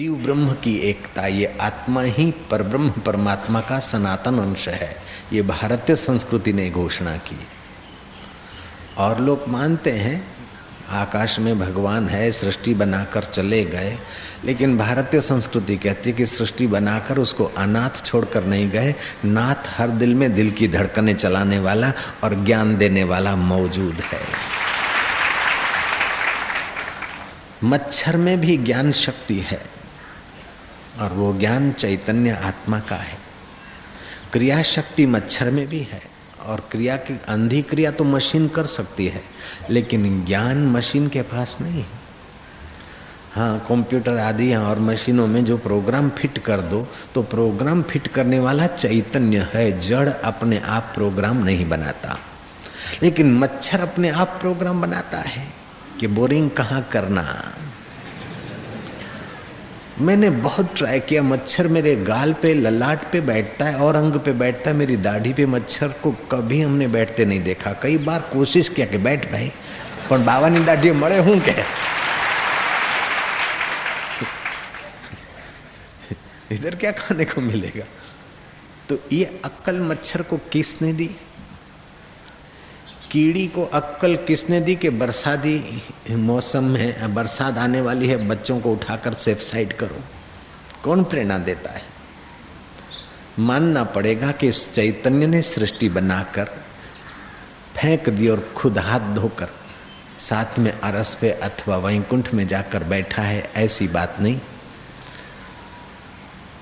जीव ब्रह्म की एकता, ये आत्मा ही पर ब्रह्म परमात्मा का सनातन अंश है। ये भारतीय संस्कृति ने घोषणा की। और लोग मानते हैं, आकाश में भगवान है, सृष्टि बनाकर चले गए, लेकिन भारतीय संस्कृति कहती है कि सृष्टि बनाकर उसको अनाथ छोड़कर नहीं गए। नाथ हर दिल में दिल की धड़कने चलाने वाला और ज्ञान देने वाला मौजूद है। मच्छर में भी ज्ञान शक्ति है। और वो ज्ञान चैतन्य आत्मा का है। क्रिया शक्ति मच्छर में भी है और क्रिया की अंधी क्रिया तो मशीन कर सकती है, लेकिन ज्ञान मशीन के पास नहीं है। हाँ कंप्यूटर आदि हैं और मशीनों में जो प्रोग्राम फिट कर दो तो प्रोग्राम फिट करने वाला चैतन्य है, जड़ अपने आप प्रोग्राम नहीं बनाता। लेकिन मच्छर अपने आप प्रोग्राम बनाता है कि बोरिंग कहाँ करना। मैंने बहुत ट्राई किया, मच्छर मेरे गाल पे, ललाट पे बैठता है और अंग पे बैठता है, मेरी दाढ़ी पे मच्छर को कभी हमने बैठते नहीं देखा। कई बार कोशिश किया कि बैठ भाई, पर बाबा दाढ़ी मरे हूँ क्या? इधर क्या खाने को मिलेगा? तो ये अक्कल मच्छर को किसने दी? कीड़ी को अक्कल किसने दी कि बरसाती मौसम में बरसात आने वाली है, बच्चों को उठाकर सेफ़ साइड करो। कौन प्रेरणा देता है? मानना पड़ेगा कि इस चैतन्य ने सृष्टि बनाकर फेंक दी और खुद हाथ धोकर साथ में अरस पे अथवा वैकुंठ में जाकर बैठा है, ऐसी बात नहीं।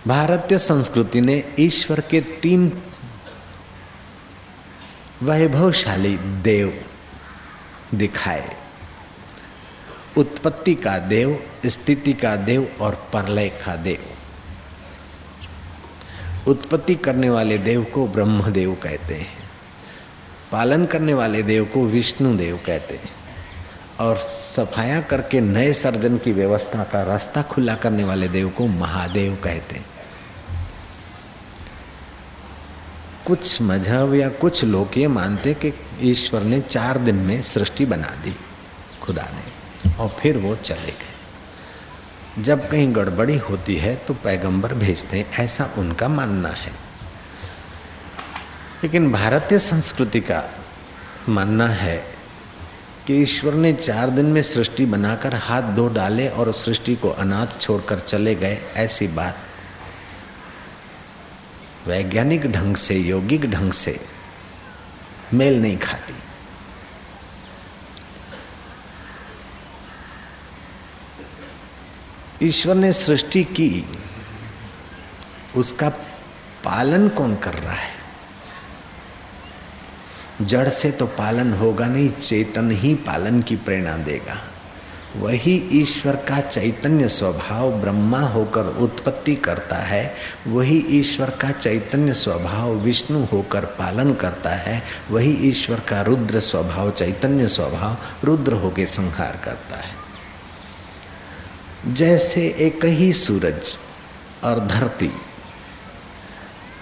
भारतीय संस्कृति ने ईश्वर के तीन वैभवशाली देव दिखाए। उत्पत्ति का देव, स्थिति का देव और परलय का देव। उत्पत्ति करने वाले देव को ब्रह्मदेव कहते हैं। पालन करने वाले देव को विष्णु देव कहते हैं। और सफाया करके नए सर्जन की व्यवस्था का रास्ता खुला करने वाले देव को महादेव कहते हैं। कुछ मज़हब या कुछ लोग ये मानते कि ईश्वर ने चार दिन में सृष्टि बना दी खुदा ने, और फिर वो चले गए। जब कहीं गड़बड़ी होती है तो पैगंबर भेजते हैं, ऐसा उनका मानना है। लेकिन भारतीय संस्कृति का मानना है कि ईश्वर ने चार दिन में सृष्टि बनाकर हाथ धो डाले और सृष्टि को अनाथ छोड़कर चले गए, ऐसी बात वैज्ञानिक ढंग से, यौगिक ढंग से मेल नहीं खाती। ईश्वर ने सृष्टि की, उसका पालन कौन कर रहा है? जड़ से तो पालन होगा नहीं, चेतन ही पालन की प्रेरणा देगा। वही ईश्वर का चैतन्य स्वभाव ब्रह्मा होकर उत्पत्ति करता है, वही ईश्वर का चैतन्य स्वभाव विष्णु होकर पालन करता है, वही ईश्वर का रुद्र स्वभाव, चैतन्य स्वभाव रुद्र होकर संहार करता है। जैसे एक ही सूरज और धरती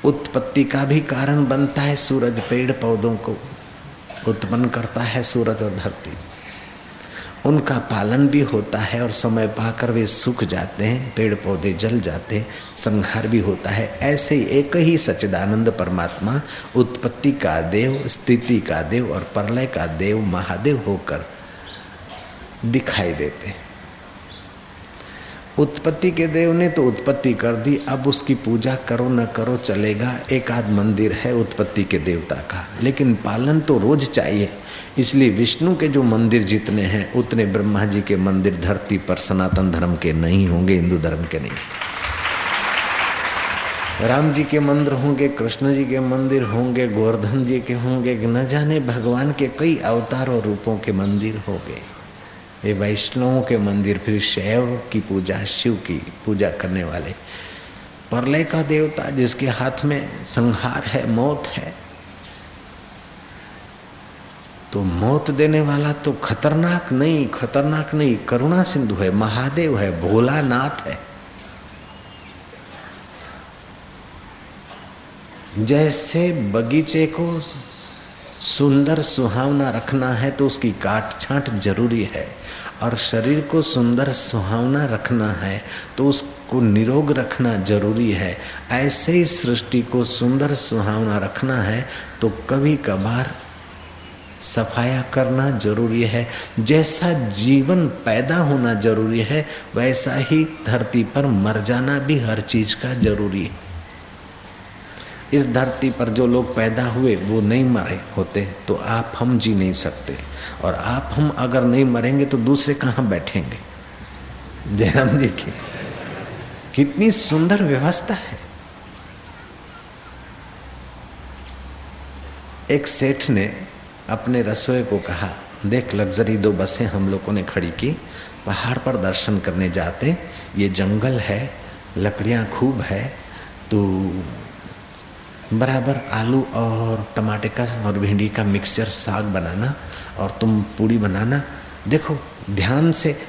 उत्पत्ति का भी कारण बनता है, सूरज पेड़ पौधों को उत्पन्न करता है, सूरज और धरती। उनका पालन भी होता है और समय पाकर वे सूख जाते हैं पेड़ पौधे जल जाते हैं, संहार भी होता है। ऐसे एक ही सच्चिदानंद परमात्मा, उत्पत्ति का देव, स्थिति का देव और प्रलय का देव, महादेव होकर दिखाई देते हैं। उत्पत्ति के देव ने तो उत्पत्ति कर दी, अब उसकी पूजा करो न करो चलेगा, एक आध मंदिर है उत्पत्ति के देवता का। लेकिन पालन तो रोज चाहिए। इसलिए विष्णु के जो मंदिर जितने हैं, उतने ब्रह्मा जी के मंदिर धरती पर सनातन धर्म के नहीं होंगे, हिंदू धर्म के नहीं। राम जी के मंदिर होंगे, कृष्ण जी के मंदिर होंगे, गोवर्धन जी के होंगे, न जाने भगवान के कई अवतार और रूपों के मंदिर होंगे। ये वैष्णवों के मंदिर, फिर शैव की पूजा, शिव की पूजा करने वाले। परलय का देवता जिसके हाथ में संहार है, मौत है तो मौत देने वाला तो खतरनाक नहीं खतरनाक नहीं, करुणा सिंधु है, महादेव है, भोलानाथ है। जैसे बगीचे को सुंदर सुहावना रखना है तो उसकी काट छांट ज़रूरी है, और शरीर को सुंदर सुहावना रखना है तो उसको निरोग रखना ज़रूरी है। ऐसे ही सृष्टि को सुंदर सुहावना रखना है तो कभी कभार सफाया करना ज़रूरी है। जैसा जीवन पैदा होना ज़रूरी है, वैसा ही धरती पर मर जाना भी हर चीज़ का ज़रूरी है। इस धरती पर जो लोग पैदा हुए, वो नहीं मरे होते तो आप हम जी नहीं सकते। और आप हम अगर नहीं मरेंगे तो दूसरे कहाँ बैठेंगे? जयराम जी की कितनी सुंदर व्यवस्था है। एक सेठ ने अपने रसोई को कहा, देख लग्जरी, दो बसें हम लोगों ने खड़ी की। पहाड़ पर दर्शन करने जाते। ये जंगल है, लकड़ियाँ खूब है। तो बराबर आलू और टमाटे का और भिंडी का मिक्सचर साग बनाना और तुम पूड़ी बनाना। देखो, ध्यान से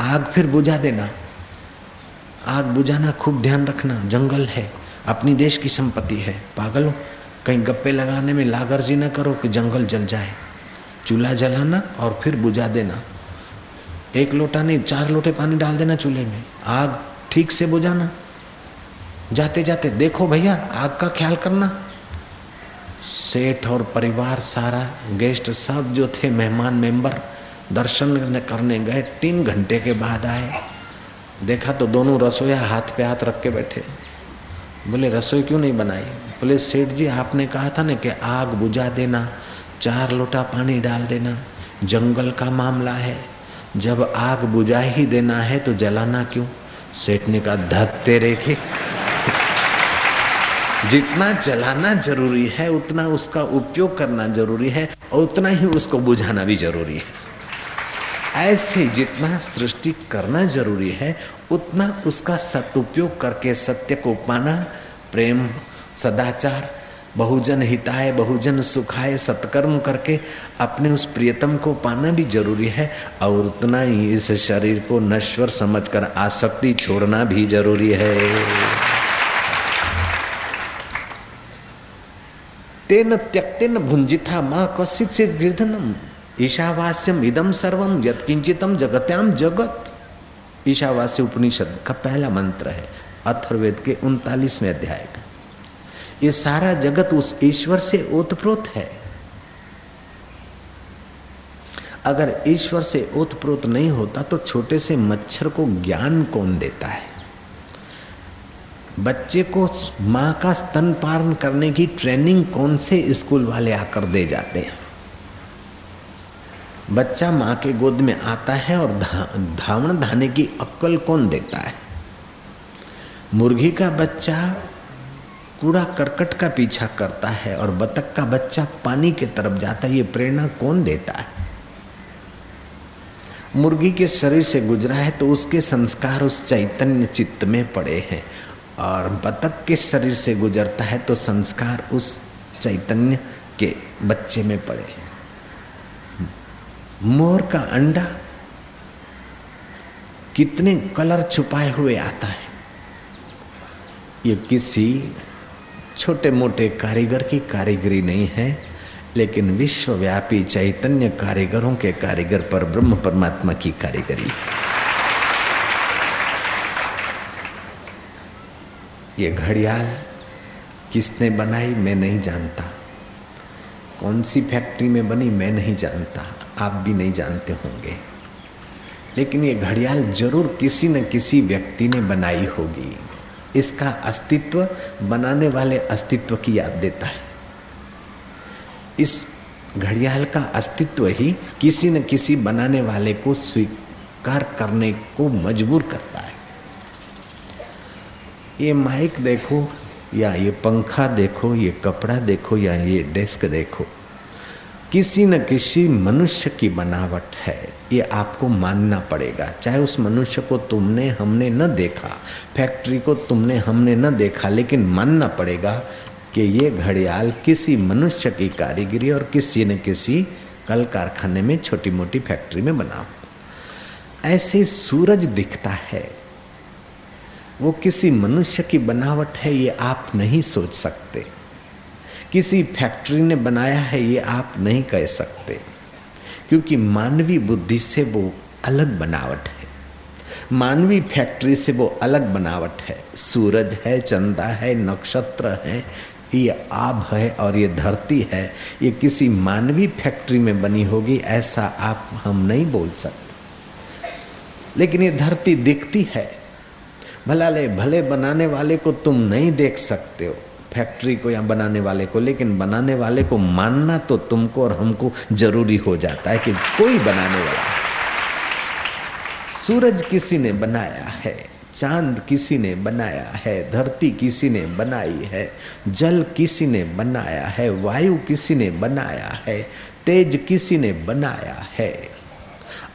आग फिर बुझा देना। आग बुझाना, खूब ध्यान रखना। जंगल है, अपनी देश की संपत्ति है। पागलों कहीं गप्पे लगाने में लागर्जी न करो कि जंगल जल जाए। चूल्हा जलाना और फिर बुझा देना। एक लोटा नहीं, चार लोटे पानी डाल देना चूल्हे में। आग ठीक से बुझाना। जाते जाते, देखो भैया, आग का ख्याल करना। सेठ और परिवार सारा, गेस्ट सब जो थे मेहमान मेंबर, दर्शन करने गए। तीन घंटे के बाद आए। देखा तो दोनों रसोया हाथ पे हाथ रख के बैठे। बोले, रसोई क्यों नहीं बनाई? बोले, सेठ जी, आपने कहा था ना कि आग बुझा देना, चार लोटा पानी डाल देना, जंगल का मामला है। जब आग बुझा ही देना है तो जलाना क्यों? सेठ ने कहा, धत्ते रेखे। जितना जलाना ज़रूरी है, उतना उसका उपयोग करना ज़रूरी है और उतना ही उसको बुझाना भी ज़रूरी है। ऐसे जितना सृष्टि करना ज़रूरी है, उतना उसका सदुपयोग करके सत्य को पाना, प्रेम, सदाचार, बहुजन हिताय, बहुजन सुखाय, सत्कर्म करके अपने उस प्रियतम को पाना भी ज़रूरी है, और उतना ही इस शरीर को नश्वर समझकर आसक्ति छोड़ना भी ज़रूरी है। तेन त्यक्तेन भुंजिथा माँ कसित से गिर्धनम ईशावास्यम इदम सर्वम यत्किंचितम जगत्याम जगत। ईशावास्य उपनिषद का पहला मंत्र है अथर्वेद के उनतालीसवें अध्याय का। ये सारा जगत उस ईश्वर से ओतप्रोत है। अगर ईश्वर से ओतप्रोत नहीं होता तो छोटे से मच्छर को ज्ञान कौन देता है? बच्चे को माँ का स्तन करने की ट्रेनिंग कौन से स्कूल वाले आकर दे जाते हैं? बच्चा माँ के गोद में आता है और धा, धावण धाने की अक्कल कौन देता है? मुर्गी का बच्चा कूड़ा करकट का पीछा करता है और बतख का बच्चा पानी के तरफ़ जाता है ये प्रेरणा कौन देता है? मुर्गी के शरीर से गुजरा है तो उसके संस्कार उस चैतन्य चित्त में पड़े हैं और बतख के शरीर से गुजरता है तो संस्कार उस चैतन्य के बच्चे में पड़े मोर का अंडा कितने कलर छुपाए हुए आता है। ये किसी छोटे मोटे कारीगर की कारीगरी नहीं है, लेकिन विश्वव्यापी चैतन्य कारीगरों के कारीगर पर ब्रह्म परमात्मा की कारीगरी। ये घड़ियाल किसने बनाई मैं नहीं जानता। कौन सी फैक्ट्री में बनी मैं नहीं जानता। आप भी नहीं जानते होंगे। लेकिन ये घड़ियाल ज़रूर किसी न किसी व्यक्ति ने बनाई होगी। इसका अस्तित्व बनाने वाले अस्तित्व की याद देता है। इस घड़ियाल का अस्तित्व ही किसी न किसी बनाने वाले को स्वीकार करने को मजबूर करता है। ये माइक देखो या ये पंखा देखो, ये कपड़ा देखो या ये डेस्क देखो किसी न किसी मनुष्य की बनावट है। ये आपको मानना पड़ेगा। चाहे उस मनुष्य को तुमने, हमने न देखा, फैक्ट्री को तुमने, हमने न देखा, लेकिन मानना पड़ेगा कि ये घड़ियाल किसी मनुष्य की कारीगरी और किसी न किसी कल कारखाने में छोटी मोटी फैक्ट्री में बना हो। ऐसे सूरज दिखता है। वो किसी मनुष्य की बनावट है, ये आप नहीं सोच सकते। किसी फैक्ट्री ने बनाया है, ये आप नहीं कह सकते। क्योंकि मानवीय बुद्धि से वो अलग बनावट है। मानवी फैक्ट्री से वो अलग बनावट है। सूरज है, चंदा है, नक्षत्र है, ये आभ है और ये धरती है। ये किसी मानवी फैक्ट्री में बनी होगी, ऐसा आप, हम नहीं बोल सकते। लेकिन ये धरती दिखती है। भला ले, भले बनाने वाले को तुम नहीं देख सकते हो। फैक्ट्री को या बनाने वाले को, लेकिन बनाने वाले को मानना तो तुमको और हमको ज़रूरी हो जाता है कि कोई बनाने वाला सूरज किसी ने बनाया है, चाँद किसी ने बनाया है, धरती किसी ने बनाई है, जल किसी ने बनाया है, वायु किसी ने बनाया है, तेज किसी ने बनाया है।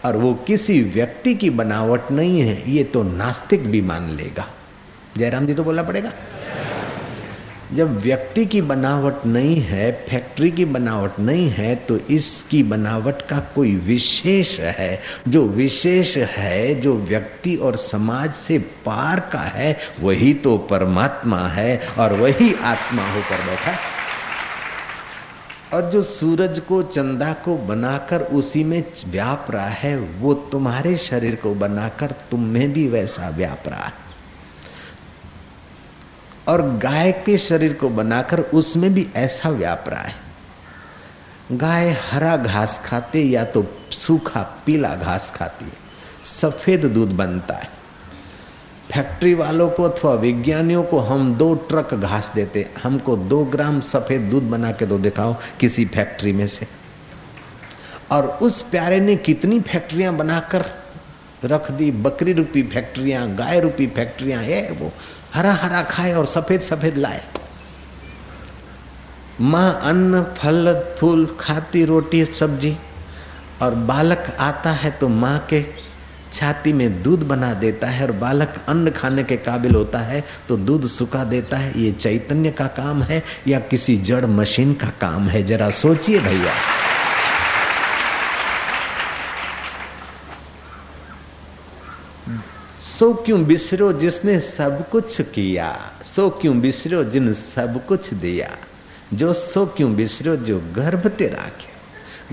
और वो किसी व्यक्ति की बनावट नहीं है, ये तो नास्तिक भी मान लेगा। जयराम जी तो बोलना पड़ेगा। जब व्यक्ति की बनावट नहीं है, फैक्ट्री की बनावट नहीं है तो इसकी बनावट का कोई विशेष है। जो विशेष है, जो व्यक्ति और समाज से पार का है, वही तो परमात्मा है और वही आत्मा होकर बैठा और जो सूरज को, चंदा को बनाकर उसी में व्याप रहा है, वो तुम्हारे शरीर को बनाकर तुम में भी वैसा व्याप रहा है। और गाय के शरीर को बनाकर उसमें भी ऐसा व्याप रहा है। गाय हरा घास खाते या तो सूखा पीला घास खाती है, सफ़ेद दूध बनता है। फैक्ट्री वालों को अथवा विज्ञानियों को हम दो ट्रक घास देते हमको दो ग्राम सफ़ेद दूध बना के दो दिखाओ किसी फैक्ट्री में से। और उस प्यारे ने कितनी फैक्ट्रियाँ बनाकर रख दी, बकरी रूपी फैक्ट्रियाँ, गाय रूपी फैक्ट्रियाँ है वो हरा हरा खाए और सफ़ेद सफ़ेद लाए। माँ अन्न, फल, फूल, खाती, रोटी, सब्ज़ी, और बालक आता है तो माँ के छाती में दूध बना देता है और बालक अन्न खाने के काबिल होता है तो दूध सुखा देता है। ये चैतन्य का काम है या किसी जड़ मशीन का काम है? जरा सोचिए भैया। सो क्यों बिसरो जिसने सब कुछ किया? सो क्यों बिसरो जिन सब कुछ दिया? जो सो क्यों बिसरो जो गर्भ तेरा राखे?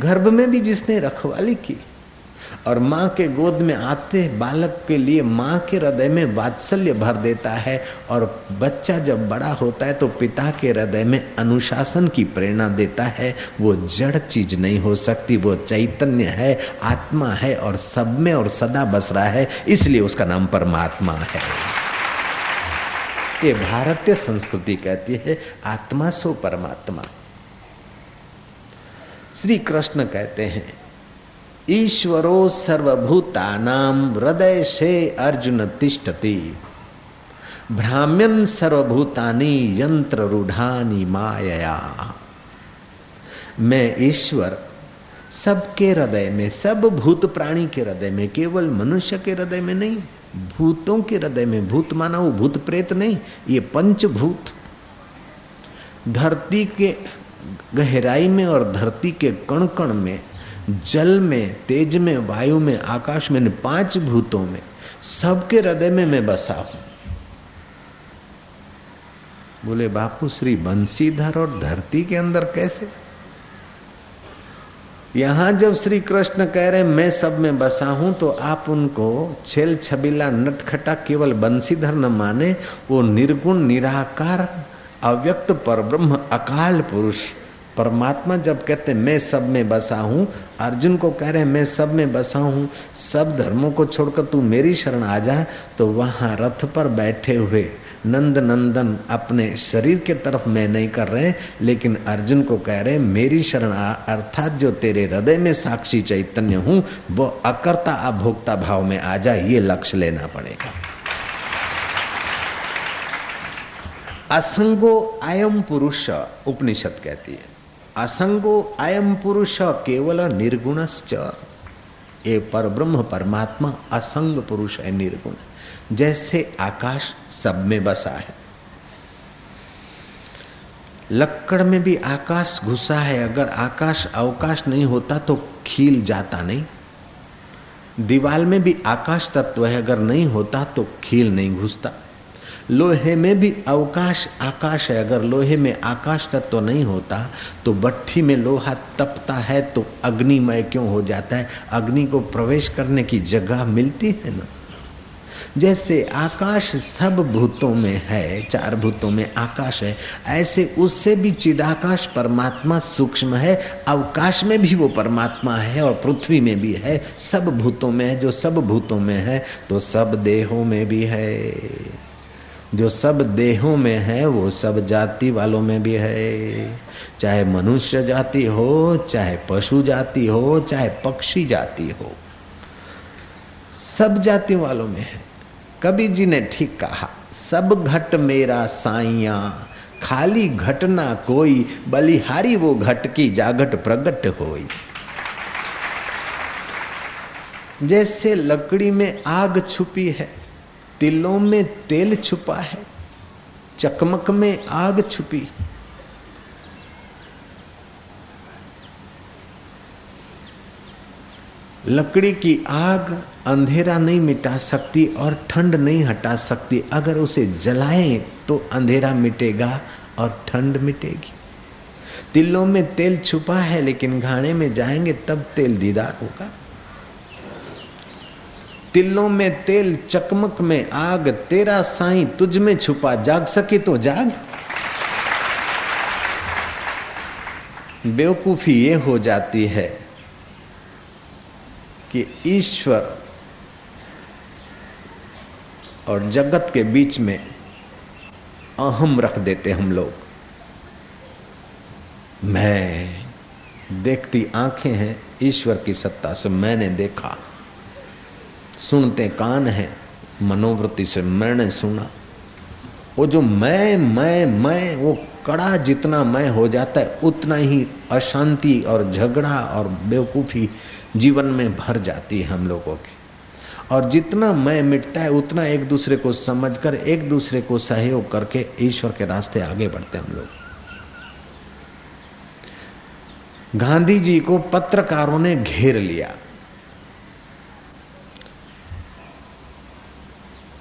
गर्भ में भी जिसने रखवाली की और माँ के गोद में आते बालक के लिए माँ के हृदय में वात्सल्य भर देता है और बच्चा जब बड़ा होता है तो पिता के हृदय में अनुशासन की प्रेरणा देता है। वो जड़ चीज़ नहीं हो सकती, वो चैतन्य है, आत्मा है और सब में और सदा बस रहा है, इसलिए उसका नाम परमात्मा है। ये भारतीय संस्कृति कहती है, आत्मा सो परमात्मा। श्री कृष्ण कहते हैं ईश्वरो सर्वभूतानाम हृदय से अर्जुन तिष्ठति। भ्राम्यन सर्वभूतानी यंत्र रूढ़ानी माया मैं ईश्वर, सबके हृदय में, सब भूत प्राणी के हृदय में, केवल मनुष्य के हृदय में नहीं, भूतों के हृदय में, भूत माना वो भूत प्रेत नहीं, ये पंचभूत। धरती के गहराई में और धरती के कण कण में जल में, तेज में, वायु में, आकाश में पाँच भूतों में, सबके हृदय में मैं बसा हूँ। बोले, बापू, श्री बंसीधर और धरती के अंदर कैसे यहाँ जब श्री कृष्ण कह रहे, मैं सब में बसा हूँ तो आप उनको छेल छबीला नटखटा केवल बंसीधर न माने, वो निर्गुण, निराकार, अव्यक्त पर ब्रह्म अकाल पुरुष परमात्मा जब कहते मैं सब में बसा हूँ, अर्जुन को कह रहे मैं सब में बसा हूँ, सब धर्मों को छोड़कर तू मेरी शरण आ जा तो वहाँ रथ पर बैठे हुए नंद नंदन अपने शरीर के तरफ़ मैं नहीं कर रहे, लेकिन अर्जुन को कह रहे, मेरी शरण अर्थात जो तेरे हृदय में साक्षी चैतन्य हूँ, वो अकर्ता अभोक्ता भाव में आ जा, ये लक्ष्य लेना पड़ेगा। असंगो आयम पुरुष, उपनिषद कहती है। असंगो अयम पुरुष केवल निर्गुणश्च। ये पर ब्रह्म परमात्मा असंग पुरुष है, निर्गुण। जैसे आकाश सब में बसा है। लक्कड़ में भी आकाश घुसा है। अगर आकाश अवकाश नहीं होता तो खील जाता नहीं। दीवाल में भी आकाश तत्व है। अगर नहीं होता तो खील नहीं घुसता। लोहे में भी अवकाश, आकाश है। अगर लोहे में आकाश तत्व तो नहीं होता तो भट्ठी में लोहा तपता है तो अग्निमय क्यों हो जाता है? अग्नि को प्रवेश करने की जगह मिलती है ना? जैसे आकाश सब भूतों में है, चार भूतों में आकाश है, ऐसे उससे भी चिदाकाश परमात्मा सूक्ष्म है, अवकाश में भी वो परमात्मा है और पृथ्वी में भी है। सब भूतों में है, जो सब भूतों में है तो सब देहों में भी है। जो सब देहों में है, वो सब जाति वालों में भी है। चाहे मनुष्य जाति हो, चाहे पशु जाति हो, चाहे पक्षी जाति हो, सब जाति वालों में है। कबीर जी ने ठीक कहा, सब घट मेरा साइया खाली घटना कोई, बलिहारी वो घट की जागट प्रगट होई। जैसे लकड़ी में आग छुपी है तिलों में तेल छुपा है, चकमक में आग छुपी। लकड़ी की आग अंधेरा नहीं मिटा सकती और ठंड नहीं हटा सकती। अगर उसे जलाएँ तो अंधेरा मिटेगा और ठंड मिटेगी। तिलों में तेल छुपा है, लेकिन घाने में जाएँगे, तब तेल दीदार होगा। तिलों में तेल चकमक में आग, तेरा साई तुझ में छुपा, जाग सके तो जाग। बेवकूफ़ी ये हो जाती है कि ईश्वर और जगत के बीच में अहम रख देते हम लोग। मैं देखती आँखें हैं ईश्वर की सत्ता से मैंने देखा। सुनते कान हैं, मनोवृत्ति से मैंने सुना। वो जो मैं मैं मैं, वो कड़ा जितना मैं हो जाता है, उतना ही अशांति और झगड़ा और बेवकूफ़ी जीवन में भर जाती है हम लोगों की। और जितना मैं मिटता है, उतना एक दूसरे को समझकर, एक दूसरे को सहयोग करके ईश्वर के रास्ते आगे बढ़ते हम लोग। गांधी जी को पत्रकारों ने घेर लिया।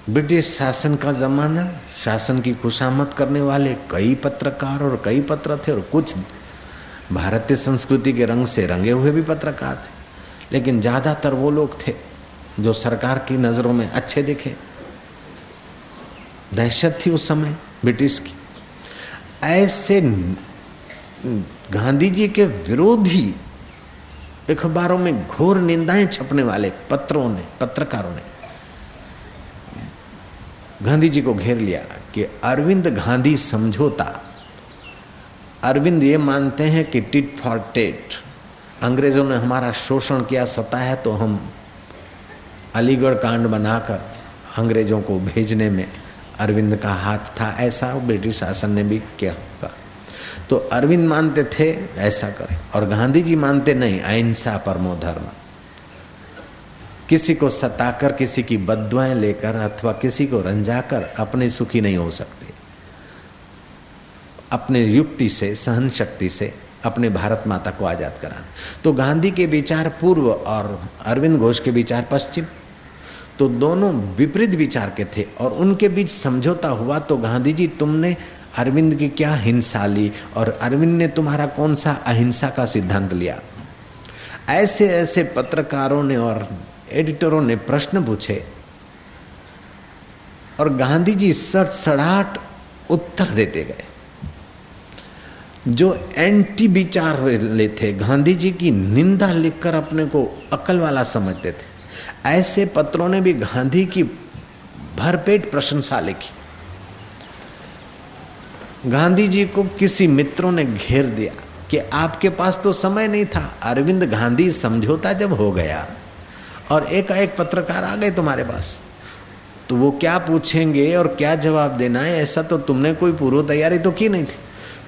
ब्रिटिश शासन का जमाना, शासन की खुशामद करने वाले कई पत्रकार और कई पत्र थे और कुछ भारतीय संस्कृति के रंग से रंगे हुए भी पत्रकार थे। लेकिन ज़्यादातर वो लोग थे जो सरकार की नज़रों में अच्छे दिखे। दहशत थी उस समय ब्रिटिश की। ऐसे गांधी जी के विरोधी अखबारों में घोर निंदाएँ छपने वाले पत्रों ने, पत्रकारों ने गांधी जी को घेर लिया कि अरविंद गांधी समझौता। अरविंद ये मानते हैं कि टिट फॉर टेट। अंग्रेज़ों ने हमारा शोषण किया सता है तो हम अलीगढ़ कांड बनाकर अंग्रेज़ों को भेजने में अरविंद का हाथ था। ऐसा ब्रिटिश शासन ने भी किया तो अरविंद मानते थे, ऐसा करें। और गांधी जी मानते नहीं, अहिंसा परमो धर्म। किसी को सताकर, किसी की बदुआएँ लेकर अथवा किसी को रंजाकर अपने सुखी नहीं हो सकते। अपने युक्ति से सहन शक्ति से अपने भारत माता को आज़ाद कराना। तो गांधी के विचार पूर्व और अरविंद घोष के विचार पश्चिम। तो दोनों विपरीत विचार के थे और उनके बीच समझौता हुआ तो गांधी जी, तुमने अरविंद की क्या हिंसा ली और अरविंद ने तुम्हारा कौन सा अहिंसा का सिद्धांत लिया? ऐसे ऐसे पत्रकारों ने और एडिटरों ने प्रश्न पूछे और गांधी जी सड़ सड़ाट उत्तर देते गए। जो एंटी विचार लेते गांधी जी की निंदा लिखकर अपने को अकल वाला समझते थे। ऐसे पत्रों ने भी गांधी की भरपेट प्रशंसा लिखी। गांधी जी को किसी मित्रों ने घेर दिया कि आपके पास तो समय नहीं था। अरविंद गांधी समझौता जब हो गया और एक एक पत्रकार आ गए तुम्हारे पास। तो वो क्या पूछेंगे और क्या जवाब देना है? ऐसा तो तुमने कोई पूर्व तैयारी तो की नहीं थी।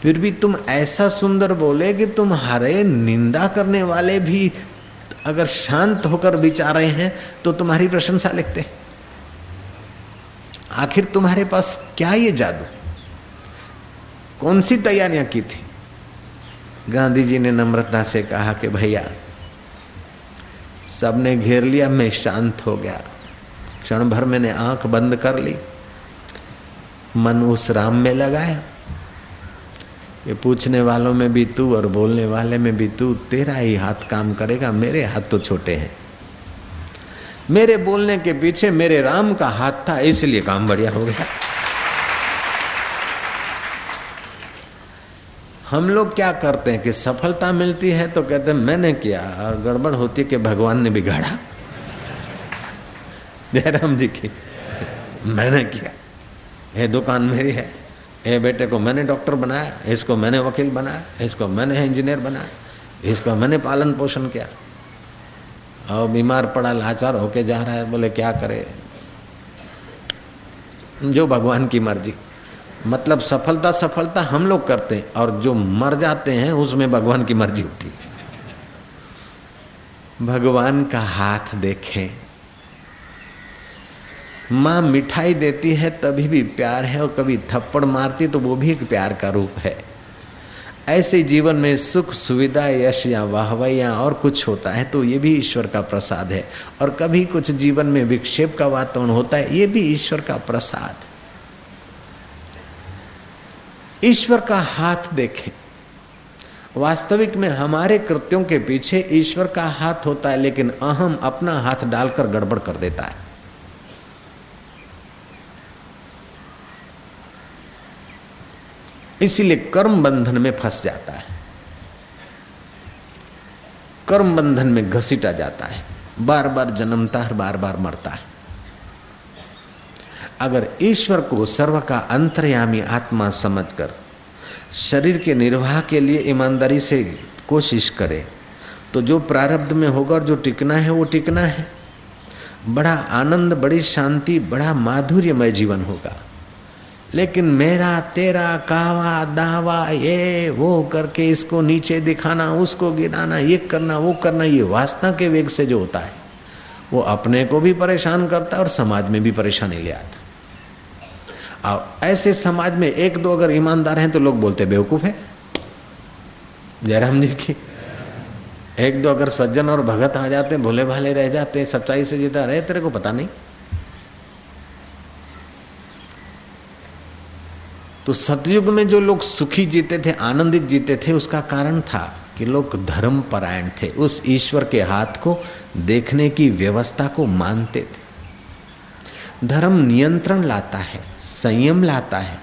फिर भी तुम ऐसा सुंदर बोले कि तुम्हारे निंदा करने वाले भी अगर शांत होकर विचार रहे हैं तो तुम्हारी प्रशंसा लिखते आखिर तुम्हारे पास क्या ये जादू? कौन सी तैयारियाँ की थी? गांधी जी ने नम्रता से कहा कि भैया सबने घेर लिया, मैं शांत हो गया। क्षण भर मैंने आँख बंद कर ली। मन उस राम में लगाया। ये पूछने वालों में भी तू और बोलने वाले में भी तू, तेरा ही हाथ काम करेगा, मेरे हाथ तो छोटे हैं। मेरे बोलने के पीछे मेरे राम का हाथ था, इसलिए काम बढ़िया हो गया। हम लोग क्या करते हैं कि सफलता मिलती है तो कहते हैं, मैंने किया और गड़बड़ होती है कि भगवान ने बिगाड़ा। जयराम जी की, मैंने किया। ये दुकान मेरी है। ये बेटे को मैंने डॉक्टर बनाया, इसको मैंने वकील बनाया, इसको मैंने इंजीनियर बनाया, इसको मैंने पालन पोषण किया। और बीमार पड़ा, लाचार होके जा रहा है, बोले, क्या करे? जो भगवान की मर्ज़ी। मतलब सफलता सफलता हम लोग करते हैं, और जो मर जाते हैं, उसमें भगवान की मर्ज़ी होती है। भगवान का हाथ देखें। माँ मिठाई देती है, तभी भी प्यार है, और कभी थप्पड़ मारती तो वो भी एक प्यार का रूप है। ऐसे जीवन में सुख, सुविधा, यश या वाहवाइया और कुछ होता है तो ये भी ईश्वर का प्रसाद है। और कभी कुछ जीवन में विक्षेप का वातावरण होता है, ये भी ईश्वर का प्रसाद। ईश्वर का हाथ देखें। वास्तविक में हमारे कृत्यों के पीछे ईश्वर का हाथ होता है, लेकिन अहम अपना हाथ डालकर गड़बड़ कर देता है। इसीलिए कर्म बंधन में फंस जाता है। कर्म बंधन में घसीटा जाता है। बार बार जन्मता है, बार बार मरता है। अगर ईश्वर को सर्व का अंतर्यामी आत्मा समझकर शरीर के निर्वाह के लिए ईमानदारी से कोशिश करे तो जो प्रारब्ध में होगा और जो टिकना है, वो टिकना है। बड़ा आनंद, बड़ी शांति, बड़ा माधुर्यमय जीवन होगा। लेकिन मेरा, तेरा, कावा, दावा, ये, वो करके इसको नीचे दिखाना, उसको गिराना, ये करना, वो करना, ये वासना के वेग से जो होता है, वो अपने को भी परेशान करता है और समाज में भी परेशानी ले आता ऐसे समाज में एक दो अगर ईमानदार हैं तो लोग बोलते बेवकूफ़ है। जयराम जी की एक दो अगर सज्जन और भगत आ जाते भोले भाले रह जाते सच्चाई से जीता रहे, तेरे को पता नहीं। तो सतयुग में जो लोग सुखी जीते थे, आनंदित जीते थे, उसका कारण था कि लोग धर्म परायण थे। उस ईश्वर के हाथ को देखने की व्यवस्था को मानते थे। धर्म नियंत्रण लाता है। संयम लाता है,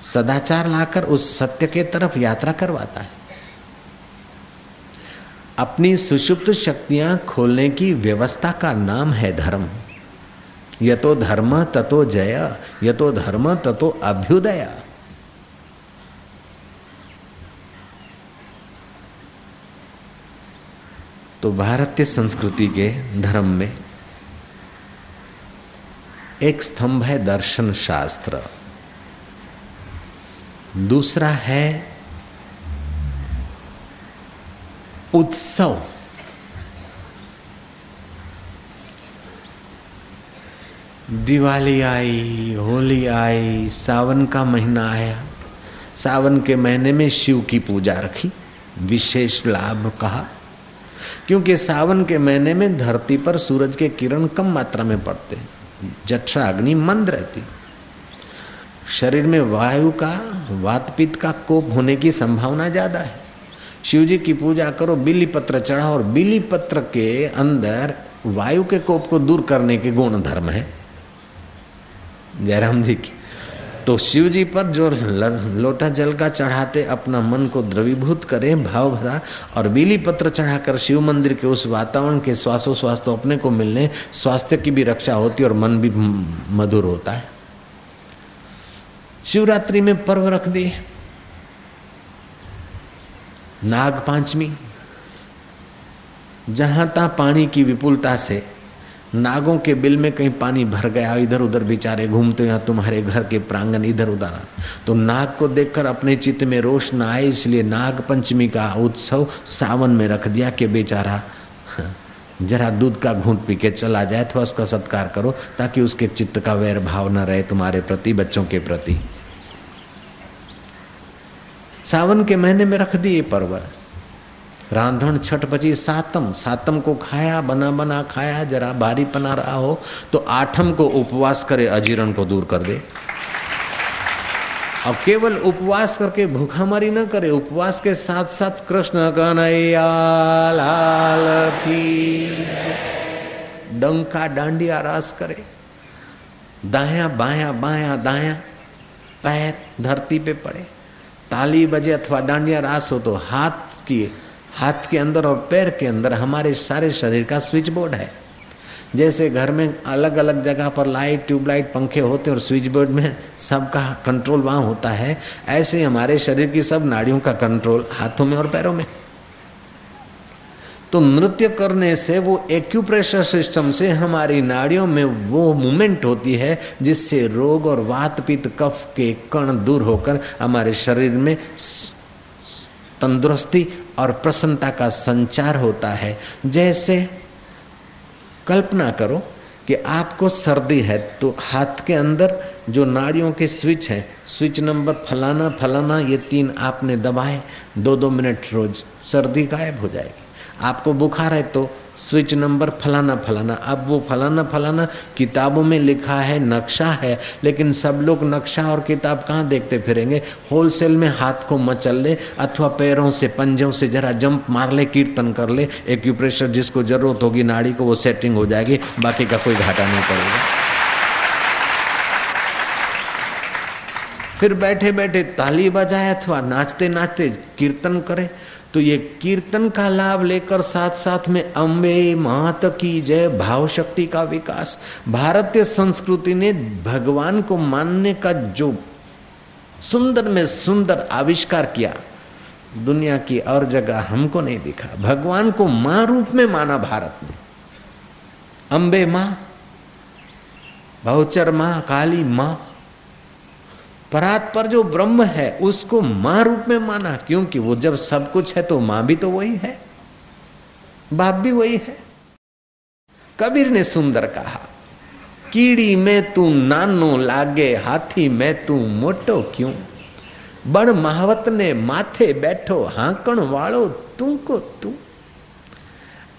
सदाचार लाकर उस सत्य के तरफ़ यात्रा करवाता है। अपनी सुषुप्त शक्तियाँ खोलने की व्यवस्था का नाम है धर्म। यतो धर्म ततो जय, यतो धर्म ततो अभ्युदय। तो भारतीय संस्कृति के धर्म में एक स्तंभ है दर्शन शास्त्र। दूसरा है उत्सव। दिवाली आई, होली आई, सावन का महीना आया। सावन के महीने में शिव की पूजा रखी, विशेष लाभ कहा। क्योंकि सावन के महीने में धरती पर सूरज के किरण कम मात्रा में पड़ते जठरा अग्नि मंद रहती। शरीर में वायु का, वातपित का कोप होने की संभावना ज़्यादा है। शिवजी की पूजा करो बिली पत्र चढ़ाओ और बिली पत्र के अंदर वायु के कोप को दूर करने के गुण धर्म है। जयराम जी की। तो शिव जी पर जो लोटा जल का चढ़ाते अपना मन को द्रवीभूत करे, भाव भरा और बीली पत्र चढ़ाकर शिव मंदिर के उस वातावरण के श्वासोश्वास तो अपने को मिलने, स्वास्थ्य की भी रक्षा होती और मन भी मधुर होता है। शिवरात्रि में पर्व रख दिए। नाग पांचमी। जहाँ तहा पानी की विपुलता से नागों के बिल में कहीं पानी भर गया इधर उधर बेचारे घूमते हैं, तुम्हारे घर के प्रांगण इधर उधर तो नाग को देखकर अपने चित्त में रोष न आए, इसलिए नाग पंचमी का उत्सव सावन में रख दिया कि बेचारा जरा दूध का घूंट पी के चला जाए, अथवा उसका सत्कार करो, ताकि उसके चित्त का वैर भाव न रहे तुम्हारे प्रति, बच्चों के प्रति। सावन के महीने में रख दिए पर्व। रांधण छठ बजी सातम सातम को खाया, बना बना खाया, जरा भारी पना रहा हो तो आठम को उपवास करे, अजीर्ण को दूर कर दे। अब केवल उपवास करके भूखामारी न करे, उपवास के साथ साथ कृष्ण कन्हैया डंका डांडिया रास करे। दाया, बाया बाया, दाया, पैर धरती पे पड़े। ताली बजे अथवा डांडिया रास हो तो हाथ की हाथ के अंदर और पैर के अंदर हमारे सारे शरीर का स्विच बोर्ड है। जैसे घर में अलग अलग जगह पर लाइट, ट्यूबलाइट, पंखे होते और स्विच बोर्ड में सबका कंट्रोल वहाँ होता है, ऐसे हमारे शरीर की सब नाड़ियों का कंट्रोल हाथों में और पैरों में। तो नृत्य करने से वो एक्यूप्रेशर सिस्टम से हमारी नाड़ियों में वो मूवमेंट होती है, जिससे रोग और वात पित्त कफ के कण दूर होकर हमारे शरीर में तंदुरुस्ती और प्रसन्नता का संचार होता है। जैसे कल्पना करो कि आपको सर्दी है तो हाथ के अंदर जो नाड़ियों के स्विच हैं, स्विच नंबर फलाना फलाना, ये तीन आपने दबाए दो दो मिनट रोज सर्दी गायब हो जाएगी। आपको बुखार है तो स्विच नंबर फलाना फलाना। अब वो फलाना फलाना किताबों में लिखा है, नक्शा है, लेकिन सब लोग नक्शा और किताब कहाँ देखते फिरेंगे? होलसेल में हाथ को मचल ले, अथवा पैरों से, पंजों से जरा जंप मार ले, कीर्तन कर ले, एक्यूप्रेशर जिसको ज़रूरत होगी, नाड़ी को वो सेटिंग हो जाएगी, बाकी का कोई घाटा नहीं पड़ेगा। फिर बैठे बैठे ताली बजाए अथवा नाचते नाचते कीर्तन करे तो ये कीर्तन का लाभ लेकर साथ साथ में अम्बे मात की जय, भाव शक्ति का विकास। भारतीय संस्कृति ने भगवान को मानने का जो सुंदर में सुंदर आविष्कार किया, दुनिया की और जगह हमको नहीं दिखा। भगवान को माँ रूप में माना भारत ने। अंबे माँ, बहुचर माँ, काली माँ परात पर जो ब्रह्म है, उसको माँ रूप में माना, क्योंकि वो जब सब कुछ है तो माँ भी तो वही है, बाप भी वही है। कबीर ने सुंदर कहा, कीड़ी में तू नानो लागे, हाथी में तू मोटो क्यों? बण महावत ने माथे बैठो, हाकण वालो तू को तू।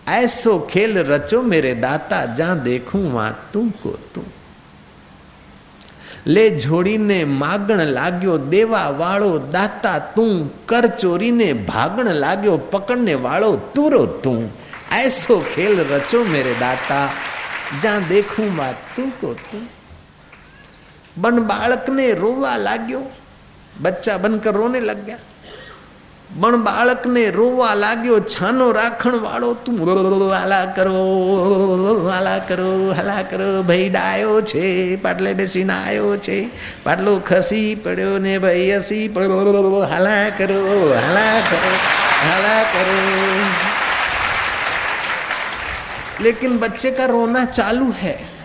ऐसो खेल रचो मेरे दाता, जहाँ देखूँ वहाँ तू को तू। લે જોડીને માગણ લાગ્યો દેવા વાળો દાતા તું કર ચોરીને ભાગણ લાગ્યો પકડને વાળો તુરો તું ऐसो खेल रचो मेरे दाता जहां देखूं बात तू को तू बन बालक ने रोवा लाग्यो बच्चा बनकर रोने लग गया પણ બાળકને રોવા લાગ્યો, છાનો રાખણ વાળો, તું હાલા કરો હાલા કરો હાલા કરો, ભાઈ ડાયો છે, પાટલે બેસીને આવ્યો છે. પાટલો ખસી પડ્યો ને ભાઈ હસી પડ્યો, હાલા કરો હાલા કરો હાલા કરો. લેકિન બચ્ચે કા રોના ચાલુ હૈ?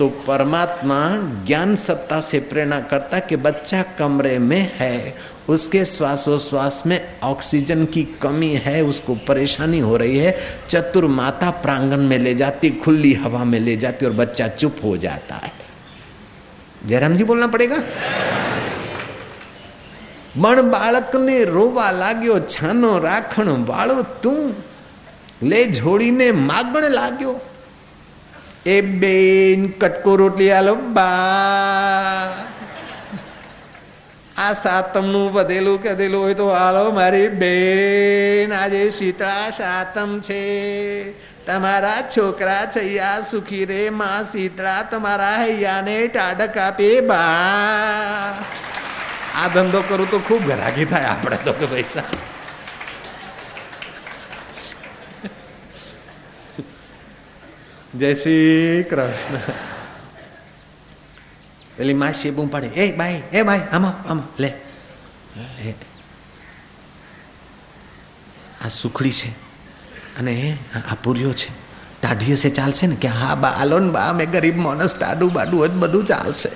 तो परमात्मा ज्ञान सत्ता से प्रेरणा करता कि बच्चा कमरे में है उसके श्वासोश्वास में ऑक्सीजन की कमी है उसको परेशानी हो रही है चतुर माता प्रांगण में ले जाती खुली हवा में ले जाती और बच्चा चुप हो जाता है जयराम जी बोलना पड़ेगा મણ બાળકને રોવા लाग्यो छानो राखण वालो तू ले જોડીને માગણ लाग्यो એ બેન કટકો રોટલી આલો બા આ સાતમનું વધેલું કદેલું હોય તો હાલો મારી બેન આજે શીતળા સાતમ છે તમારા છોકરા છૈયા સુખી રે માં શીતળા તમારા હૈયાને ટાઢક આપે બા આ ધંધો કરું તો ખૂબ ઘરાકી થાય આપણે તો કે પૈસા જય શ્રી કૃષ્ણ. પેલી માસી બૂમ પાડે. એ બાઈ એ બાઈ, આમાં આમાં લે. આ સુખડી છે અને આ પૂર્યો છે. ટાઢીએ છે, ચાલશે ને? કે હા, બા આલો ને બા, અમે ગરીબ માણસ ટાડું બાડું જ બધું ચાલશે.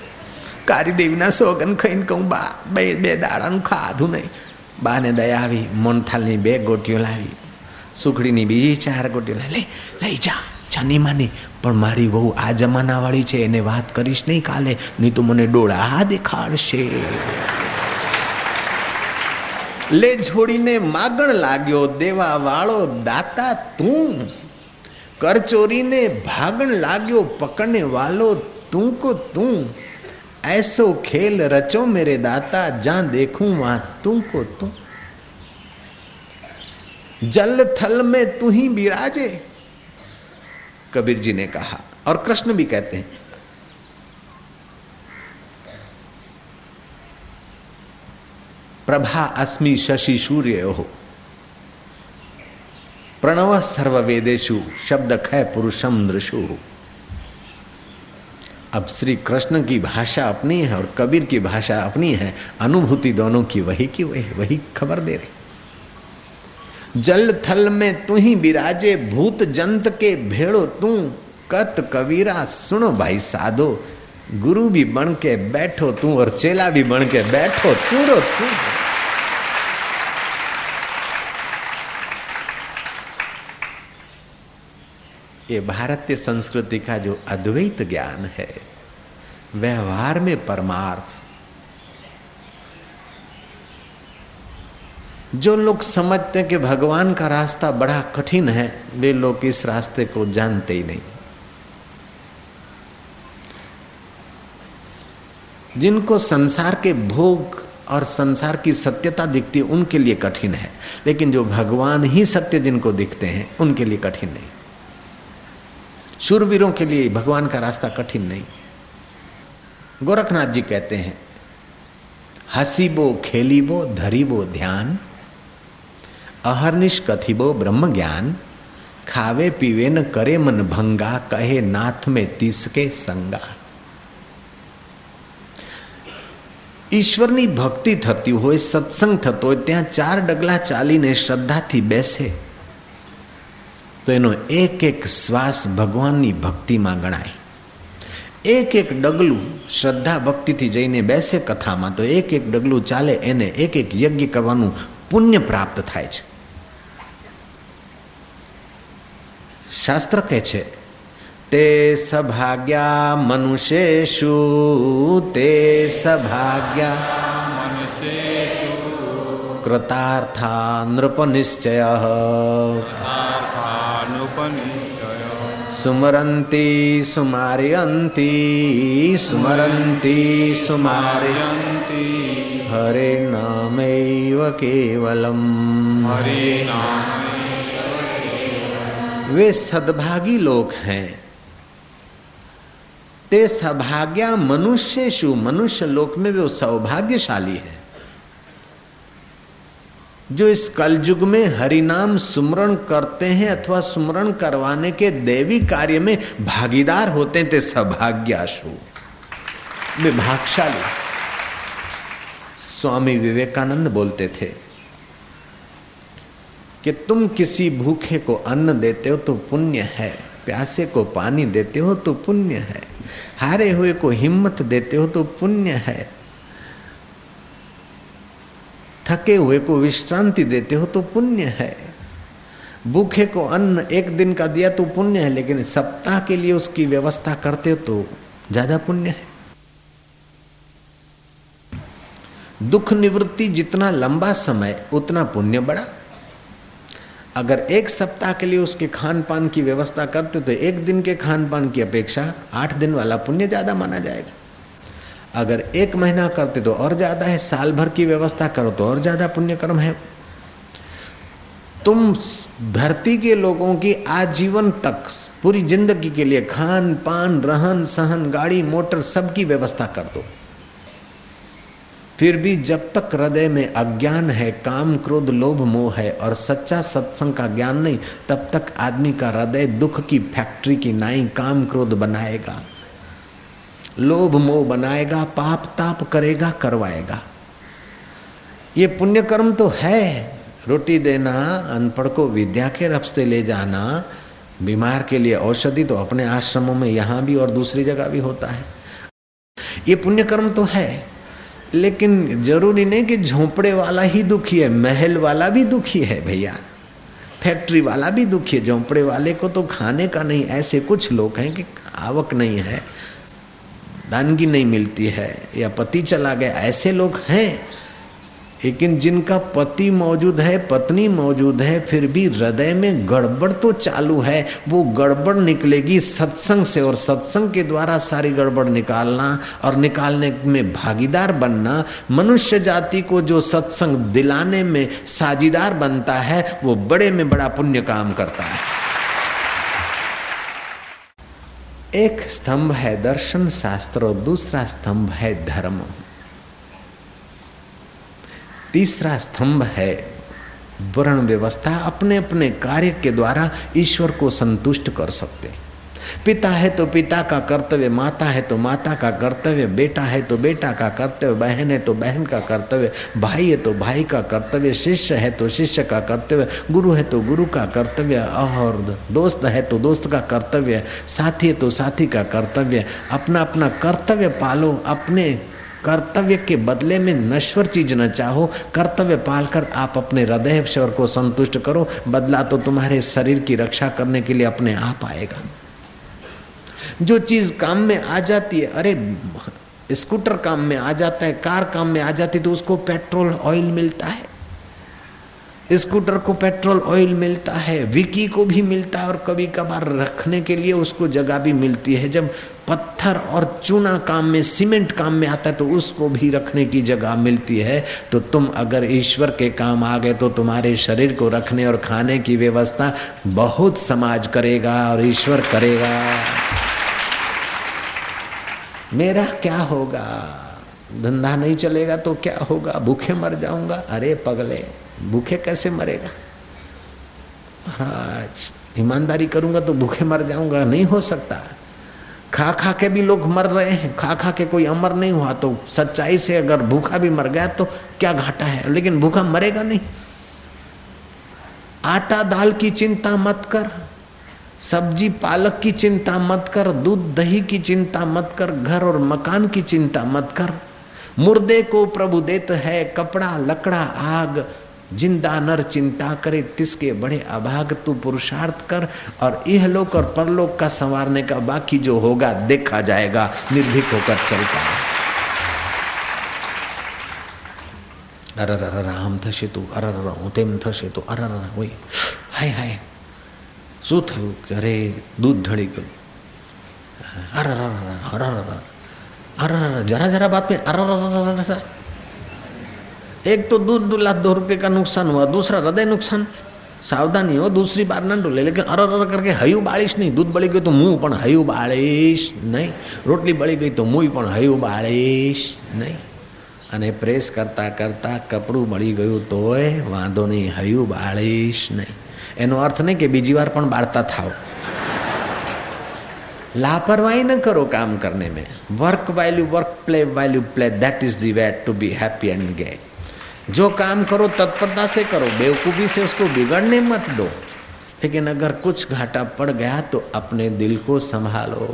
કારી દેવીના સોગન ખાઈને કહું, બા, બે બે દાડાનું ખાધું નહીં. બાને દયા આવી, મોનથાલની બે ગોટીઓ લાવી. સુખડીની બીજી ચાર ગોટીઓ લાવી. લઈ જા. જાની માની પણ મારી વહુ આ જમાનાવાળી છે, એને વાત કરીશ નહીં કાલે, નહીં તો મને ડોળા દેખાડશે. લે છોડીને માગણ લાગ્યો દેવા વાળો દાતા તું. કરચોરીને ભાગણ લાગ્યો પકડને વાલો તું કો તું. એસો ખેલ રચો મેરે દાતા, જ્યાં દેખું વહાં તું કો તું. જલ થલ મેં તું ही બિરાજે कबीर जी ने कहा। और कृष्ण भी कहते हैं, प्रभा अस्मि शशि सूर्य हो। प्रणव सर्व वेदेशु शब्द खय पुरुषम दृशु अब श्री कृष्ण की भाषा अपनी है और कबीर की भाषा अपनी है। अनुभूति दोनों की वही की वही वही खबर दे रहे जल थल में तू ही विराजे भूत जंत के भेड़ो तू। कत कबीरा, सुनो भाई साधो, गुरु भी बन के बैठो तू और चेला भी बन के बैठो तू रो तू। ये भारतीय संस्कृति का जो अद्वैत ज्ञान है, व्यवहार में परमार्थ जो लोग समझते हैं कि भगवान का रास्ता बड़ा कठिन है, वे लोग इस रास्ते को जानते ही नहीं। जिनको संसार के भोग और संसार की सत्यता दिखती है उनके लिए कठिन है, लेकिन जो भगवान ही सत्य जिनको दिखते हैं, उनके लिए कठिन नहीं। शूरवीरों के लिए भगवान का रास्ता कठिन नहीं। गोरखनाथ जी कहते हैं, हसीबो खेलीबो धरीबो ध्यान અહર્નિશ કથિબો બ્રહ્મ જ્ઞાન ખાવે પીવે ન કરે મન ભંગા, કહે નાથ મેં તિસકે સંગા. ઈશ્વરની ભક્તિ થતી હોય, સત્સંગ થતો હોય, ત્યાં ચાર ડગલા ચાલીને શ્રદ્ધાથી બેસે. તો એનો એક એક શ્વાસ ભગવાનની ભક્તિમાં ગણાય. એક એક ડગલું શ્રદ્ધા ભક્તિથી જઈને બેસે કથામાં, તો એક એક ડગલું ચાલે, એને એક એક યજ્ઞ કરવાનું પુણ્ય પ્રાપ્ત થાય છે. શાસ્ત્ર કહે છે તે સભાગ્યા મનુષ્યેષુ તે સભાગ્યા કૃતાર્થા નૃપ નિશ્ચય સુમરંતી સુમાર્યંતી સુમરંતી સુમાર્યંતી હરે નામૈવ કેવલમ હરે वे सद्भागी लोग हैं। ते सभाग्या मनुष्य शु मनुष्य लोक में वे सौभाग्यशाली है। जो इस कलयुग में हरिनाम सुमरण करते हैं अथवा सुमरण करवाने के देवी कार्य में भागीदार होते हैं, ते सौभाग्याशु। वे भागशाली स्वामी विवेकानंद बोलते थे कि तुम किसी भूखे को अन्न देते हो तो पुण्य है, प्यासे को पानी देते हो तो पुण्य है, हारे हुए को हिम्मत देते हो तो पुण्य है, थके हुए को विश्रांति देते हो तो पुण्य है, भूखे को अन्न एक दिन का दिया तो पुण्य है, लेकिन सप्ताह के लिए उसकी व्यवस्था करते हो तो ज़्यादा पुण्य है। दुख निवृत्ति जितना लंबा समय, उतना पुण्य बढ़ा अगर एक सप्ताह के लिए उसके खान पान की व्यवस्था करते तो एक दिन के खान पान की अपेक्षा आठ दिन वाला पुण्य ज़्यादा माना जाएगा। अगर एक महीना करते तो और ज़्यादा है, साल भर की व्यवस्था करो तो और ज़्यादा पुण्य कर्म है। तुम धरती के लोगों की आजीवन तक, पूरी ज़िंदगी के लिए खान पान रहन सहन गाड़ी, मोटर सबकी व्यवस्था कर दो। फिर भी जब तक हृदय में अज्ञान है, काम क्रोध, लोभ, मोह है और सच्चा सत्संग का ज्ञान नहीं, तब तक आदमी का हृदय दुख की फैक्ट्री की नाई काम क्रोध बनाएगा, लोभ, मोह बनाएगा, पाप, ताप करेगा, करवाएगा। ये पुण्य कर्म तो है। रोटी देना, अनपढ़ को विद्या के रस्ते ले जाना, बीमार के लिए औषधि तो अपने आश्रमों में यहाँ भी और दूसरी जगह भी होता है। ये पुण्य कर्म तो है। लेकिन ज़रूरी नहीं कि झोंपड़े वाला ही दुखी है, महल वाला भी दुखी है भैया। फैक्ट्री वाला भी दुखी है। झोंपड़े वाले को तो खाने का नहीं, ऐसे कुछ लोग हैं कि आवक नहीं है, दानगी नहीं मिलती है, या पति चला गया, ऐसे लोग हैं लेकिन जिनका पति मौजूद है, पत्नी मौजूद है, फिर भी हृदय में गड़बड़ तो चालू है। वो गड़बड़ निकलेगी सत्संग से और सत्संग के द्वारा सारी गड़बड़ निकालना और निकालने में भागीदार बनना। मनुष्य जाति को जो सत्संग दिलाने में साझीदार बनता है, वो बड़े में बड़ा पुण्य काम करता है। एक स्तंभ है दर्शन शास्त्र और दूसरा स्तंभ है धर्म। तीसरा स्तंभ है। वर्ण व्यवस्था अपने अपने कार्य के द्वारा ईश्वर को संतुष्ट कर सकते पिता है तो पिता का कर्तव्य, माता है तो माता का कर्तव्य, बेटा है तो बेटा का कर्तव्य, बहन है तो बहन का कर्तव्य, भाई है तो भाई का कर्तव्य, शिष्य है तो शिष्य का कर्तव्य, गुरु है तो गुरु का कर्तव्य और दोस्त है तो दोस्त का कर्तव्य, साथी है तो साथी का कर्तव्य। अपना अपना कर्तव्य पालो, अपने कर्तव्य के बदले में नश्वर चीज़ न चाहो, कर्तव्य पालकर आप अपने हृदय स्वर को संतुष्ट करो। बदला तो तुम्हारे शरीर की रक्षा करने के लिए अपने आप आएगा। जो चीज़ काम में आ जाती है, अरे, स्कूटर काम में आ जाता है, कार काम में आ जाती है तो उसको पेट्रोल, ऑयल मिलता है। स्कूटर को पेट्रोल ऑयल मिलता है, विकी को भी मिलता है और कभी कभार रखने के लिए उसको जगह भी मिलती है। जब पत्थर और चूना काम में, सीमेंट काम में आता है तो उसको भी रखने की जगह मिलती है। तो तुम अगर ईश्वर के काम आ गए तो तुम्हारे शरीर को रखने और खाने की व्यवस्था बहुत समाज करेगा और ईश्वर करेगा। मेरा क्या होगा? धंधा नहीं चलेगा तो क्या होगा? भूखे मर जाऊँगा? अरे, पगले। भूखे कैसे मरेगा? महाराज ईमानदारी करूँगा तो भूखे मर जाऊँगा, नहीं हो सकता। खा खा के भी लोग मर रहे हैं, खा खा के कोई अमर नहीं हुआ तो सच्चाई से अगर भूखा भी मर गया तो क्या घाटा है? लेकिन भूखा मरेगा नहीं। आटा दाल की चिंता मत कर, सब्ज़ी पालक की चिंता मत कर, दूध दही की चिंता मत कर, घर और मकान की चिंता मत कर। मुर्दे को प्रभु देत है कपड़ा, लकड़ा, आग जिंदा नर चिंता करे तिसके बड़े अभाग तू पुरुषार्थ कर और यह लोक और परलोक का संवारने का बाकी जो होगा देखा जाएगा निर्भीक होकर चलता है અરર આમ થશે તો અરર હું તેમ થશે તો અરર હોય હાય હાય શું થયું કે અરે દૂધ ઢળી ગયું અરર અરર અરર जरा जरा बात में अरर एक तो दूध डुला दो रुपये का नुकसान हुआ दूसरा हृदय नुकसान સાવધાની હો દૂસરી બાર ના ડોલે લેકિન અરર અરર કરકે હયું બાળીશ નહીં દૂધ બળી ગયું તો મું પણ હયું બાળીશ નહીં રોટલી બળી ગઈ તો મું પણ હયું બાળીશ નહીં અને પ્રેસ કરતાં કરતાં કપડું બળી ગયું તોય વાંધો નહીં હયું બાળીશ નહીં એનો અર્થ નહીં કે બીજી વાર પણ બાળતા થાવ લાપરવાહી ન કરો કામ કરને મેં work value work play value play that is the way to be happy and get जो काम करो तत्परता से करो बेवकूफी से उसको बिगड़ने मत दो लेकिन अगर कुछ घाटा पड़ गया तो अपने दिल को संभालो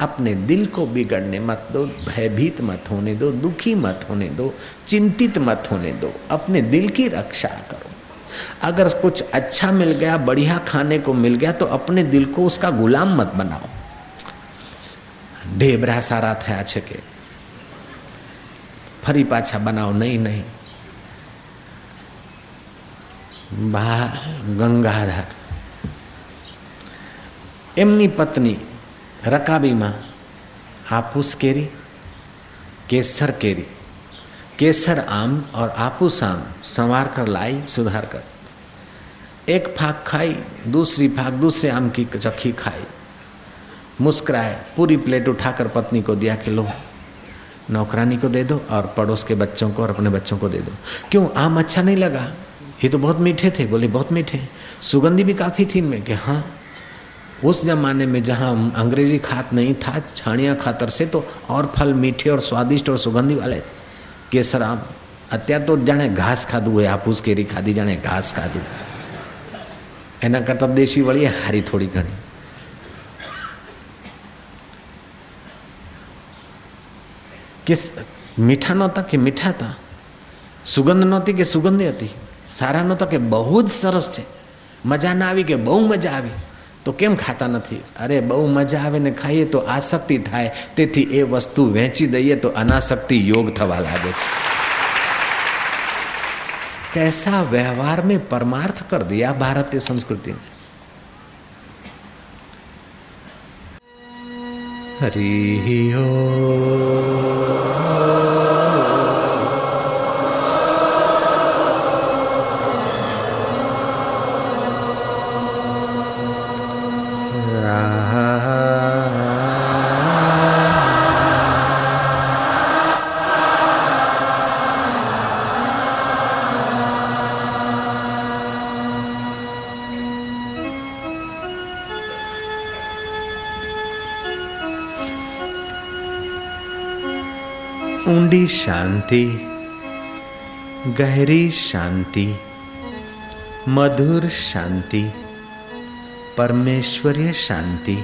अपने दिल को बिगड़ने मत दो भयभीत मत होने दो दुखी मत होने दो चिंतित मत होने दो अपने दिल की रक्षा करो अगर कुछ अच्छा मिल गया बढ़िया खाने को मिल गया तो अपने दिल को उसका गुलाम मत बनाओ ढेबरा सारा થયા છે કે ફરી પાછા બનાવો નહીં નહીં બા ગંગાધર એમની પત્ની રકાબીમાં હાપુસ કેરી કેસર કેરી केसर आम और आपूस आम संवार कर लाई सुधार कर एक फाक खाई दूसरी फाक दूसरे आम की चक्की खाई मुस्कुराए पूरी प्लेट उठाकर पत्नी को दिया कि लो नौकरानी को दे दो और पड़ोस के बच्चों को और अपने बच्चों को दे दो क्यों आम अच्छा नहीं लगा ये तो बहुत मीठे थे बोले बहुत मीठे सुगंधी भी काफी थी इनमें कि हाँ उस जमाने में जहां अंग्रेजी खात नहीं था छाणिया खातर से तो और फल मीठे और स्वादिष्ट और सुगंधी वाले थे કેસર આમ અત્યારે તો જાણે ઘાસ ખાધું હોય હાપુસ કેરી ખાધી જાણે ઘાસ ખાધું એના કરતા દેશી વળી હારી થોડી ઘણી કે મીઠા નહોતા કે મીઠા હતા સુગંધ નહોતી કે સુગંધી હતી સારા નહોતા કે બહુ જ સરસ છે મજા ના આવી કે બહુ મજા આવી તો કેમ ખાતા નથી અરે બહુ મજા આવે ને ખાઈએ તો આસક્તિ થાય તેથી એ વસ્તુ વેચી દઈએ તો અનાસક્તિ યોગ થવા લાગે છે कैसा व्यवहार में परमार्थ कर दिया भारतीय संस्कृति ने हरि ओ ऊंडी शांति, गहरी शांति, मधुर शांति, परमेश्वरीय शांति।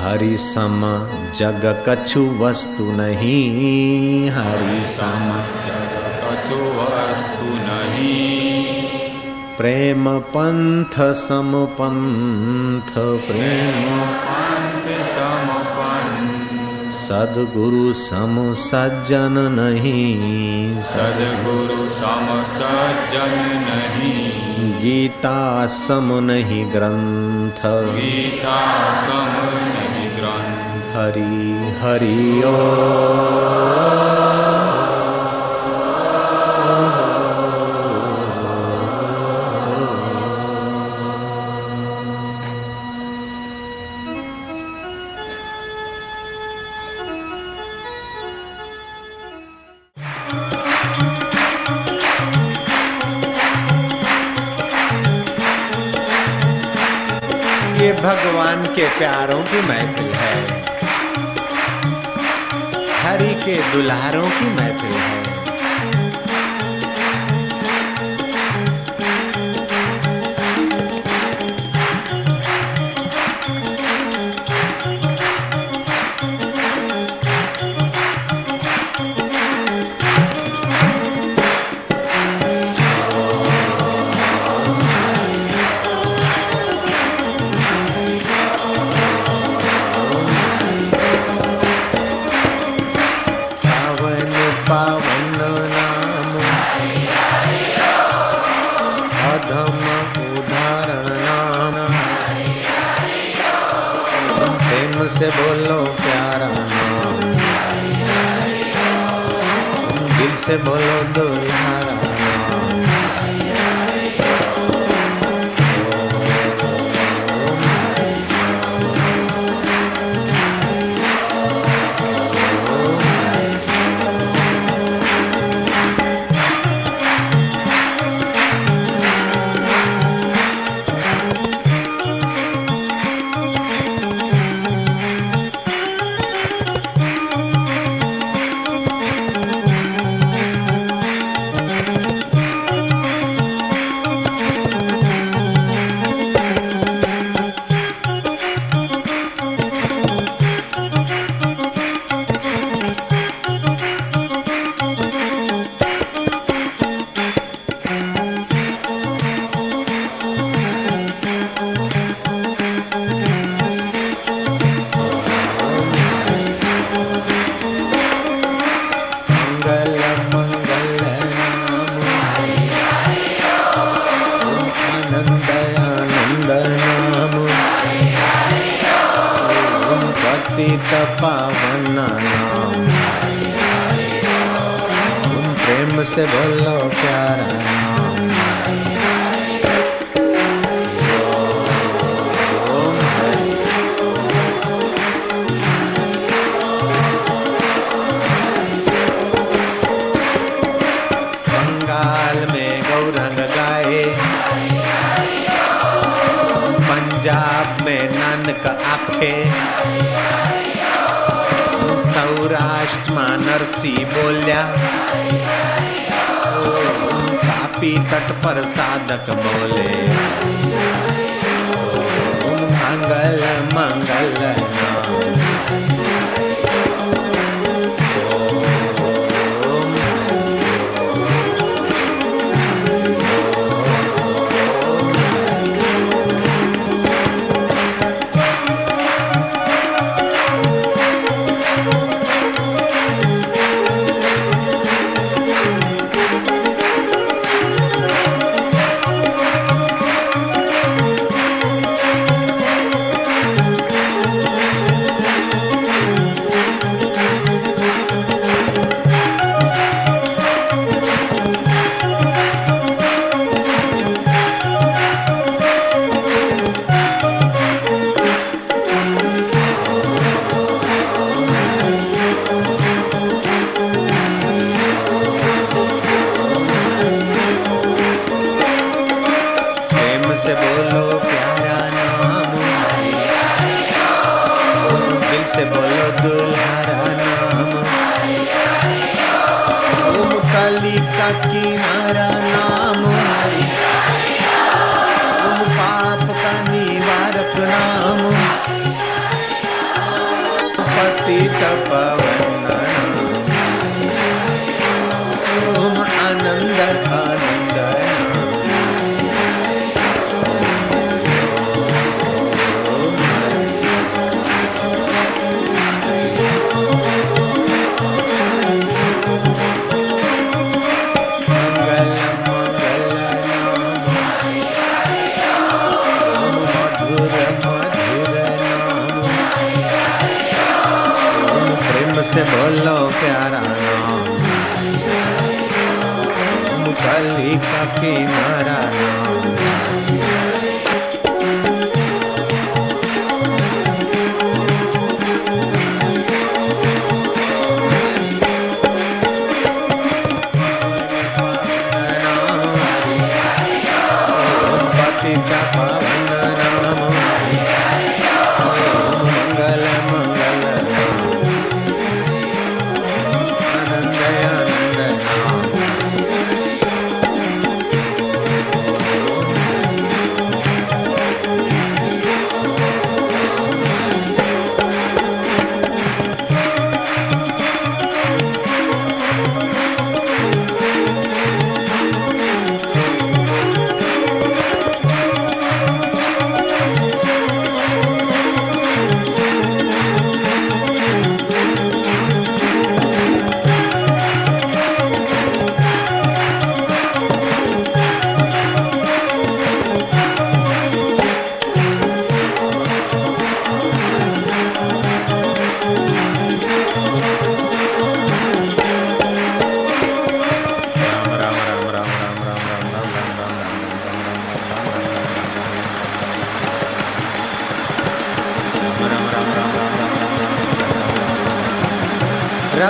हरि सम जग कछु वस्तु नहीं, हरि सम जग कछु वस्तु नहीं। प्रेम पंथ सम पंथ प्रेम। पंथ सम सदगुरु सम सज्जन नहीं। सदगुरु सम सज्जन नहीं गीता सम नहीं ग्रंथ गीता सम नहीं ग्रंथ हरि हरि ओ। के प्यारों की महफिल है। हरि के दुल्हारों की महफिल है।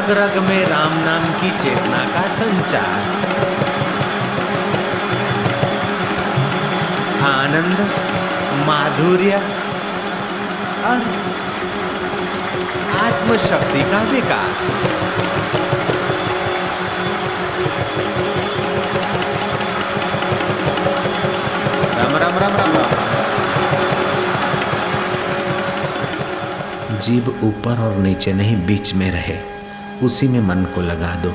रग रग में राम नाम की चेतना का संचार। आनंद, माधुर्य और आत्मशक्ति का विकास। राम राम राम राम राम। जीव ऊपर और नीचे नहीं, बीच में रहे। उसी में मन को लगा दो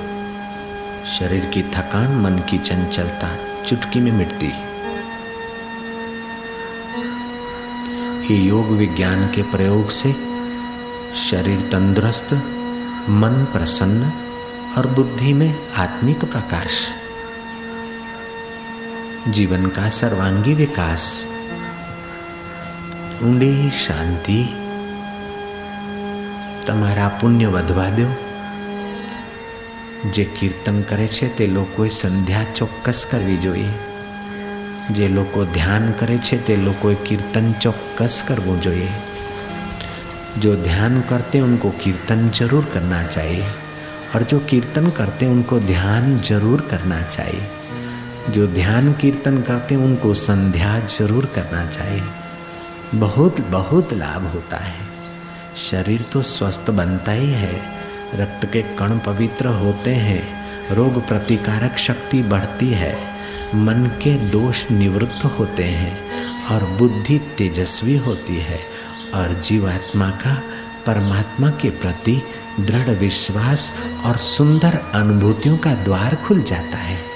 शरीर की थकान मन की चंचलता चुटकी में मिटती ये योग विज्ञान के प्रयोग से शरीर तंदुरुस्त मन प्रसन्न और बुद्धि में आत्मिक प्रकाश जीवन का सर्वांगी विकास ઊંડી શાંતિ તમારા પુણ્ય વધવા દો જે કીર્તન કરે છે તે લોકોએ સંધ્યા ચોક્કસ કરવી જોઈએ જે લોકો ધ્યાન કરે છે તે લોકોએ કીર્તન ચોક્કસ કરવું જોઈએ जो ध्यान करते उनको कीर्तन जरूर करना चाहिए और जो कीर्तन करते उनको ध्यान जरूर करना चाहिए जो ध्यान कीर्तन करते उनको संध्या जरूर करना चाहिए बहुत बहुत लाभ होता है शरीर तो स्वस्थ बनता ही है रक्त के कण पवित्र होते हैं। रोग प्रतिकारक शक्ति बढ़ती है। मन के दोष निवृत्त होते हैं और बुद्धि तेजस्वी होती है और जीवात्मा का परमात्मा के प्रति दृढ़ विश्वास और सुंदर अनुभूतियों का द्वार खुल जाता है।